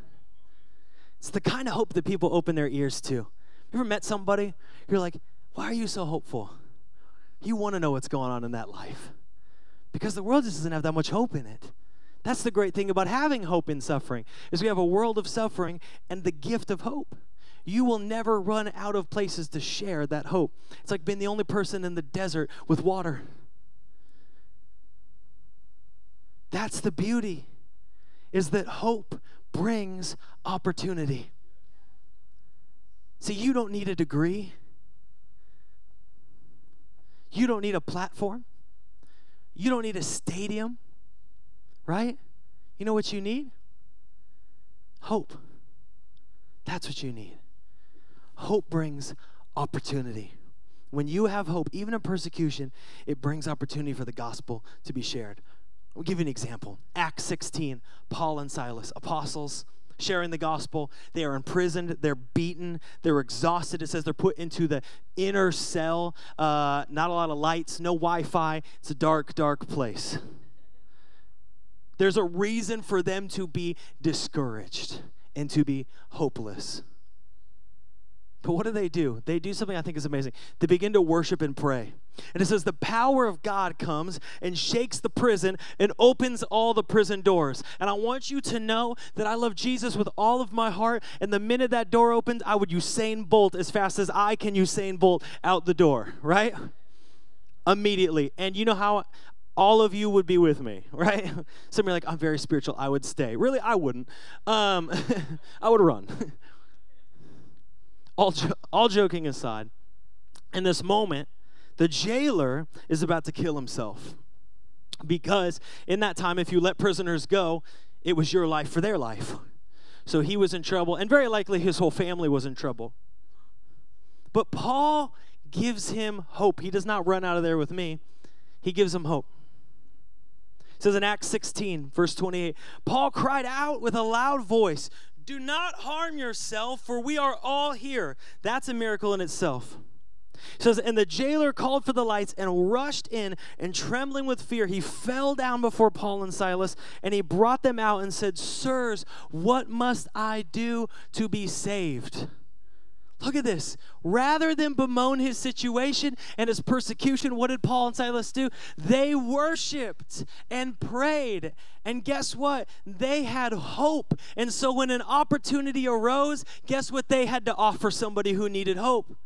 It's the kind of hope that people open their ears to. You ever met somebody? You're like, why are you so hopeful? You want to know what's going on in that life because the world just doesn't have that much hope in it. That's the great thing about having hope in suffering is we have a world of suffering and the gift of hope. You will never run out of places to share that hope. It's like being the only person in the desert with water. That's the beauty is that hope brings opportunity. See, you don't need a degree. You don't need a platform. You don't need a stadium, right? You know what you need? Hope. That's what you need. Hope brings opportunity. When you have hope, even in persecution, it brings opportunity for the gospel to be shared. I'll give you an example. Acts 16, Paul and Silas, apostles, sharing the gospel. They are imprisoned, they're beaten, they're exhausted. It says they're put into the inner cell, uh, not a lot of lights, no Wi Fi. It's a dark, dark place. There's a reason for them to be discouraged and to be hopeless. But what do they do? They do something I think is amazing. They begin to worship and pray. And it says, the power of God comes and shakes the prison and opens all the prison doors. And I want you to know that I love Jesus with all of my heart. And the minute that door opened, I would Usain Bolt as fast as I can Usain Bolt out the door, right? Immediately. And you know how all of you would be with me, [LAUGHS] right? Some of you are like, I'm very spiritual. I would stay. Really, I wouldn't. Um, [LAUGHS] I would run [LAUGHS] all, jo- all joking aside, in this moment, the jailer is about to kill himself. Because in that time, if you let prisoners go, it was your life for their life. So he was in trouble, and very likely his whole family was in trouble. But Paul gives him hope. He does not run out of there with me, he gives him hope. It says in Acts 16, verse 28, Paul cried out with a loud voice, do not harm yourself, for we are all here. That's a miracle in itself. It says, And the jailer called for the lights and rushed in, and trembling with fear, he fell down before Paul and Silas, and he brought them out and said, Sirs, what must I do to be saved? Look at this. Rather than bemoan his situation and his persecution, what did Paul and Silas do? They worshiped and prayed. And guess what? They had hope. And so when an opportunity arose, guess what they had to offer somebody who needed hope?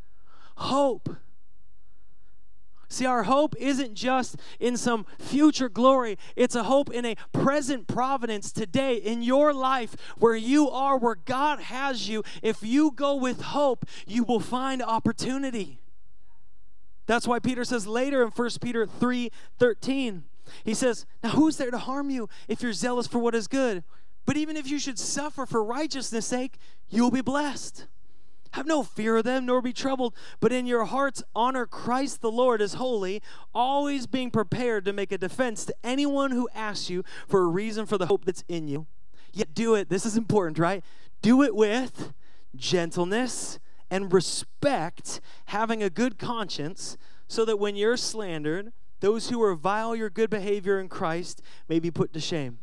Hope. See, our hope isn't just in some future glory, it's a hope in a present providence today in your life where you are, where God has you. If you go with hope, you will find opportunity. That's why Peter says later in 1 Peter 3 13, he says, Now who's there to harm you if you're zealous for what is good? But even if you should suffer for righteousness' sake, you will be blessed. Have no fear of them, nor be troubled, but in your hearts honor Christ the Lord as holy, always being prepared to make a defense to anyone who asks you for a reason for the hope that's in you. Yet do it, this is important, right? Do it with gentleness and respect, having a good conscience, so that when you're slandered, those who revile your good behavior in Christ may be put to shame.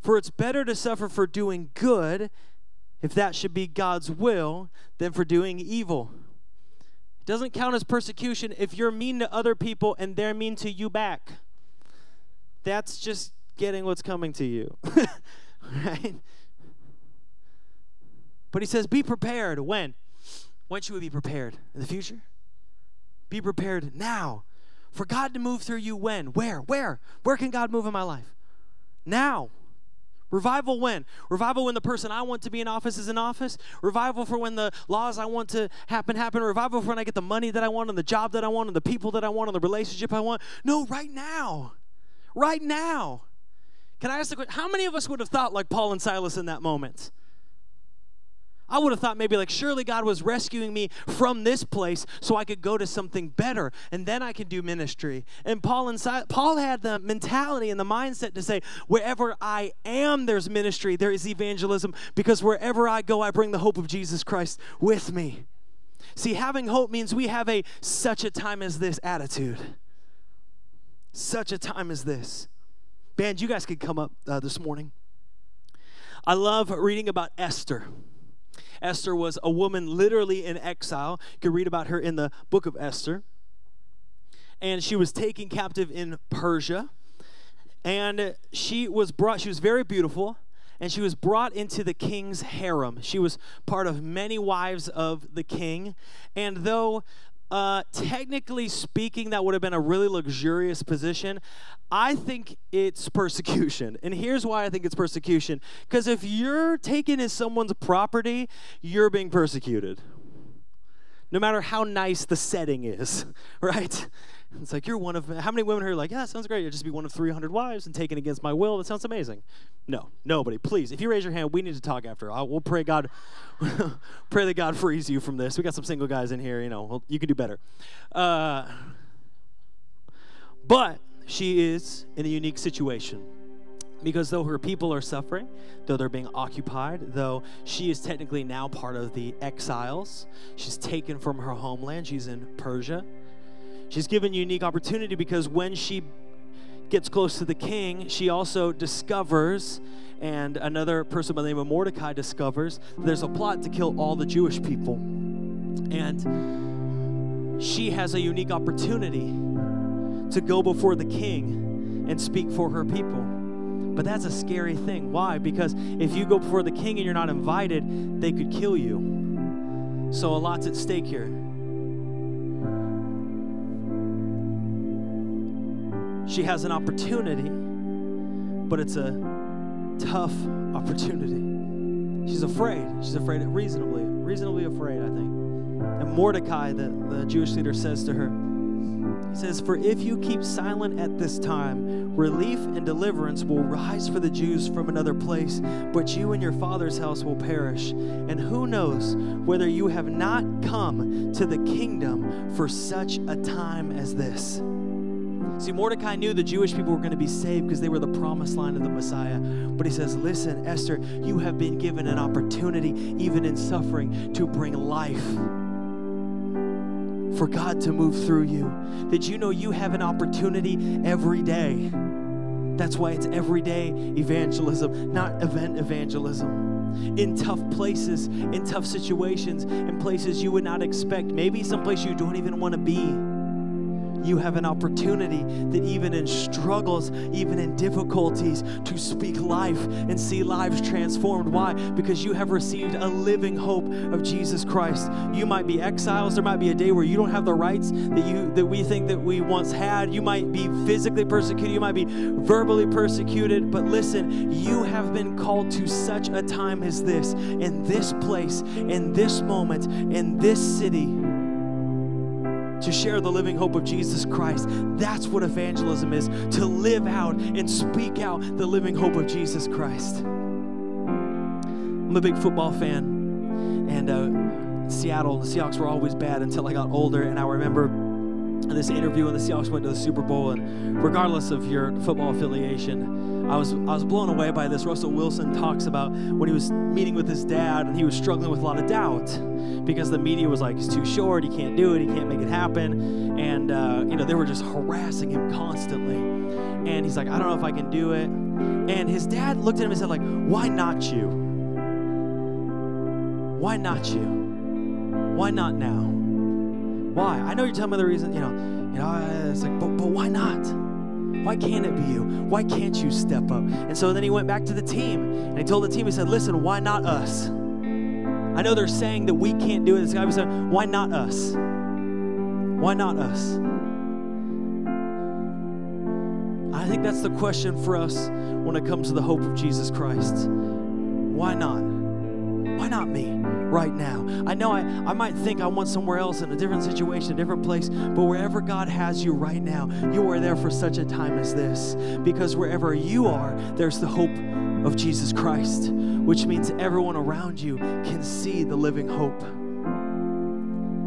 For it's better to suffer for doing good if that should be God's will, than for doing evil. It doesn't count as persecution if you're mean to other people and they're mean to you back. That's just getting what's coming to you. [LAUGHS] right? But he says, be prepared. When? When should we be prepared? In the future? Be prepared now. For God to move through you when? Where? Where? Where can God move in my life? Now. Revival when? Revival when the person I want to be in office is in office. Revival for when the laws I want to happen happen. Revival for when I get the money that I want and the job that I want and the people that I want and the relationship I want. No, right now. Right now. Can I ask the question? How many of us would have thought like Paul and Silas in that moment? I would have thought maybe like, surely God was rescuing me from this place so I could go to something better and then I could do ministry. And Paul Paul had the mentality and the mindset to say, wherever I am, there's ministry, there is evangelism, because wherever I go, I bring the hope of Jesus Christ with me. See, having hope means we have a such a time as this attitude. Such a time as this. Band, you guys could come up uh, this morning. I love reading about Esther. Esther was a woman literally in exile. You can read about her in the book of Esther. And she was taken captive in Persia. And she was brought, she was very beautiful, and she was brought into the king's harem. She was part of many wives of the king. And though uh, technically speaking, that would have been a really luxurious position. I think it's [LAUGHS] persecution. And here's why I think it's persecution. Because if you're taken as someone's property, you're being persecuted. No matter how nice the setting is, [LAUGHS] right? It's like you're one of how many women are like, yeah, sounds great. You'll just be one of 300 wives and taken against my will. That sounds amazing. No, nobody. Please, if you raise your hand, we need to talk after. I'll, we'll pray God, [LAUGHS] pray that God frees you from this. We got some single guys in here. You know, you can do better. Uh, but she is in a unique situation because though her people are suffering, though they're being occupied, though she is technically now part of the exiles, she's taken from her homeland. She's in Persia. She's given unique opportunity because when she gets close to the king, she also discovers, and another person by the name of Mordecai discovers, there's a plot to kill all the Jewish people. And she has a unique opportunity to go before the king and speak for her people. But that's a scary thing. Why? Because if you go before the king and you're not invited, they could kill you. So a lot's at stake here. She has an opportunity, but it's a tough opportunity. She's afraid. She's afraid, reasonably, reasonably afraid, I think. And Mordecai, the, the Jewish leader, says to her, he says, For if you keep silent at this time, relief and deliverance will rise for the Jews from another place, but you and your father's house will perish. And who knows whether you have not come to the kingdom for such a time as this? See, Mordecai knew the Jewish people were going to be saved because they were the promised line of the Messiah. But he says, Listen, Esther, you have been given an opportunity, even in suffering, to bring life. For God to move through you. Did you know you have an opportunity every day? That's why it's everyday evangelism, not event evangelism. In tough places, in tough situations, in places you would not expect, maybe someplace you don't even want to be you have an opportunity that even in struggles, even in difficulties, to speak life and see lives transformed. Why? Because you have received a living hope of Jesus Christ. You might be exiles. There might be a day where you don't have the rights that you that we think that we once had. You might be physically persecuted. You might be verbally persecuted. But listen, you have been called to such a time as this, in this place, in this moment, in this city to share the living hope of Jesus Christ. That's what evangelism is to live out and speak out the living hope of Jesus Christ. I'm a big football fan, and uh, Seattle, the Seahawks were always bad until I got older, and I remember this interview when the Seahawks went to the Super Bowl, and regardless of your football affiliation, I was I was blown away by this. Russell Wilson talks about when he was meeting with his dad, and he was struggling with a lot of doubt because the media was like, "He's too short. He can't do it. He can't make it happen," and uh, you know they were just harassing him constantly. And he's like, "I don't know if I can do it." And his dad looked at him and said, "Like, why not you? Why not you? Why not now?" Why? I know you're telling me the reason, you know, you know, it's like, but, but why not? Why can't it be you? Why can't you step up? And so then he went back to the team and he told the team, he said, listen, why not us? I know they're saying that we can't do it. This guy was said, why not us? Why not us? I think that's the question for us when it comes to the hope of Jesus Christ. Why not? Why not me? right now. I know I, I might think I want somewhere else in a different situation, a different place, but wherever God has you right now, you are there for such a time as this. Because wherever you are, there's the hope of Jesus Christ, which means everyone around you can see the living hope.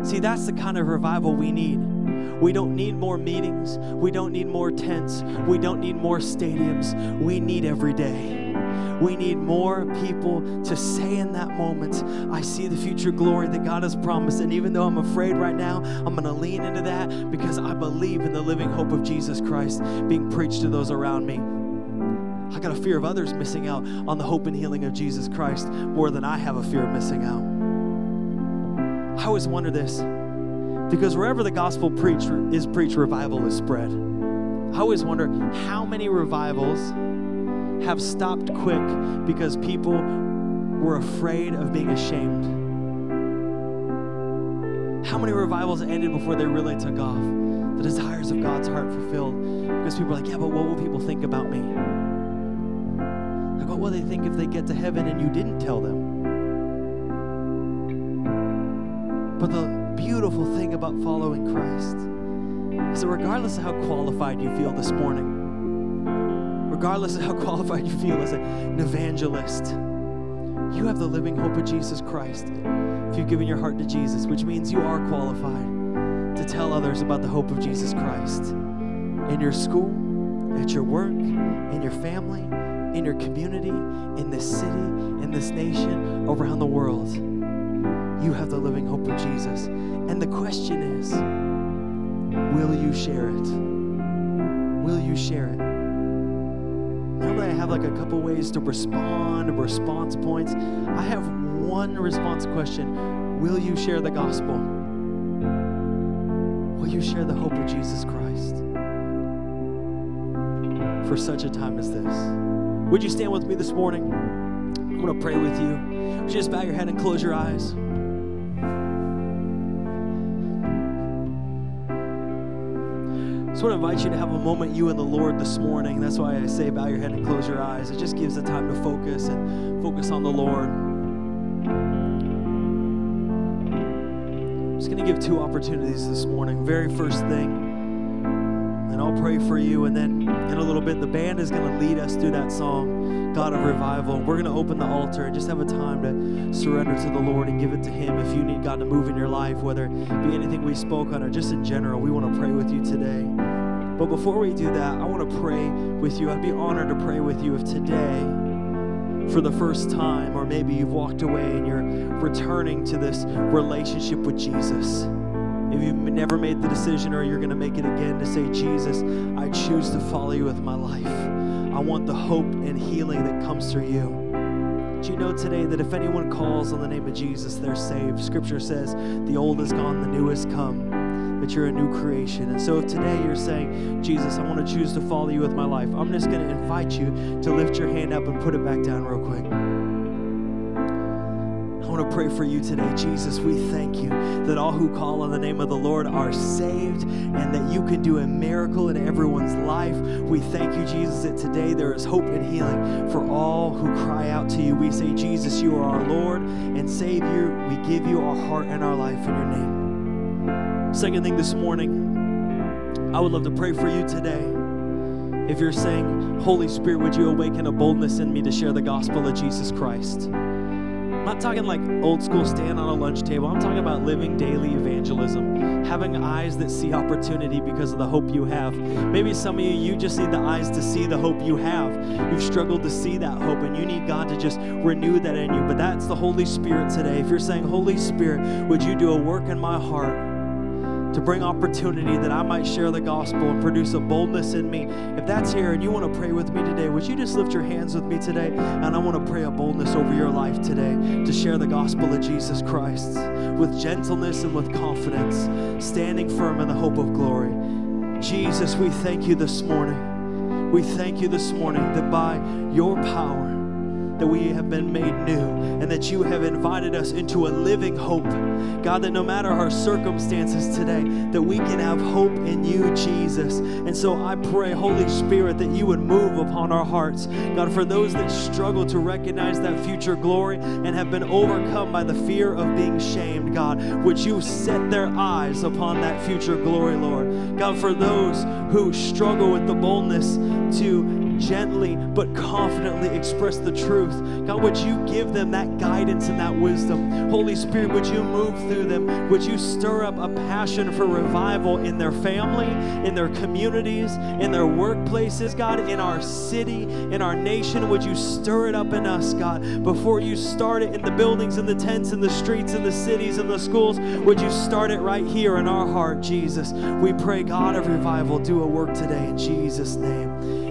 See, that's the kind of revival we need. We don't need more meetings. We don't need more tents. We don't need more stadiums. We need every day. We need more people to say in that moment, I see the future glory that God has promised. And even though I'm afraid right now, I'm going to lean into that because I believe in the living hope of Jesus Christ being preached to those around me. I got a fear of others missing out on the hope and healing of Jesus Christ more than I have a fear of missing out. I always wonder this because wherever the gospel preach is preached, revival is spread. I always wonder how many revivals have stopped quick because people were afraid of being ashamed. How many revivals ended before they really took off? The desires of God's heart fulfilled because people are like, yeah, but what will people think about me? Like, what will they think if they get to heaven and you didn't tell them? But the beautiful thing about following Christ is that regardless of how qualified you feel this morning, regardless of how qualified you feel as an evangelist, you have the living hope of Jesus Christ if you've given your heart to Jesus, which means you are qualified to tell others about the hope of Jesus Christ in your school, at your work, in your family, in your community, in this city, in this nation, around the world. You have the living hope of Jesus. And the question is will you share it? Will you share it? Normally, I have like a couple ways to respond, response points. I have one response question Will you share the gospel? Will you share the hope of Jesus Christ for such a time as this? Would you stand with me this morning? I'm going to pray with you. Just bow your head and close your eyes? Just want to invite you to have a moment, you and the Lord, this morning. That's why I say bow your head and close your eyes. It just gives the time to focus and focus on the Lord. I'm just going to give two opportunities this morning. Very first thing, and I'll pray for you, and then in a little bit, the band is going to lead us through that song, God of Revival. We're going to open the altar and just have a time to surrender to the Lord and give it to Him. If you need God to move in your life, whether it be anything we spoke on or just in general, we want to pray with you today. But before we do that, I want to pray with you. I'd be honored to pray with you if today, for the first time, or maybe you've walked away and you're returning to this relationship with Jesus. If you've never made the decision or you're going to make it again to say, Jesus, I choose to follow you with my life. I want the hope and healing that comes through you. Do you know today that if anyone calls on the name of Jesus, they're saved? Scripture says, the old is gone, the new has come that you're a new creation. And so if today you're saying, Jesus, I want to choose to follow you with my life, I'm just going to invite you to lift your hand up and put it back down real quick. I want to pray for you today. Jesus, we thank you that all who call on the name of the Lord are saved and that you can do a miracle in everyone's life. We thank you, Jesus, that today there is hope and healing for all who cry out to you. We say, Jesus, you are our Lord and Savior. We give you our heart and our life in your name. Second thing this morning, I would love to pray for you today. If you're saying, Holy Spirit, would you awaken a boldness in me to share the gospel of Jesus Christ? I'm not talking like old school stand on a lunch table. I'm talking about living daily evangelism, having eyes that see opportunity because of the hope you have. Maybe some of you, you just need the eyes to see the hope you have. You've struggled to see that hope and you need God to just renew that in you. But that's the Holy Spirit today. If you're saying, Holy Spirit, would you do a work in my heart? To bring opportunity that I might share the gospel and produce a boldness in me. If that's here and you want to pray with me today, would you just lift your hands with me today? And I want to pray a boldness over your life today to share the gospel of Jesus Christ with gentleness and with confidence, standing firm in the hope of glory. Jesus, we thank you this morning. We thank you this morning that by your power, that we have been made new and that you have invited us into a living hope. God, that no matter our circumstances today, that we can have hope in you, Jesus. And so I pray, Holy Spirit, that you would move upon our hearts. God, for those that struggle to recognize that future glory and have been overcome by the fear of being shamed, God, would you set their eyes upon that future glory, Lord? God, for those who struggle with the boldness to gently but confidently express the truth. God, would you give them that guidance and that wisdom? Holy Spirit, would you move through them? Would you stir up a passion for revival in their family, in their communities, in their workplaces, God, in our city, in our nation? Would you stir it up in us, God, before you start it in the buildings in the tents in the streets in the cities in the schools? Would you start it right here in our heart, Jesus? We pray, God of revival, do a work today in Jesus' name.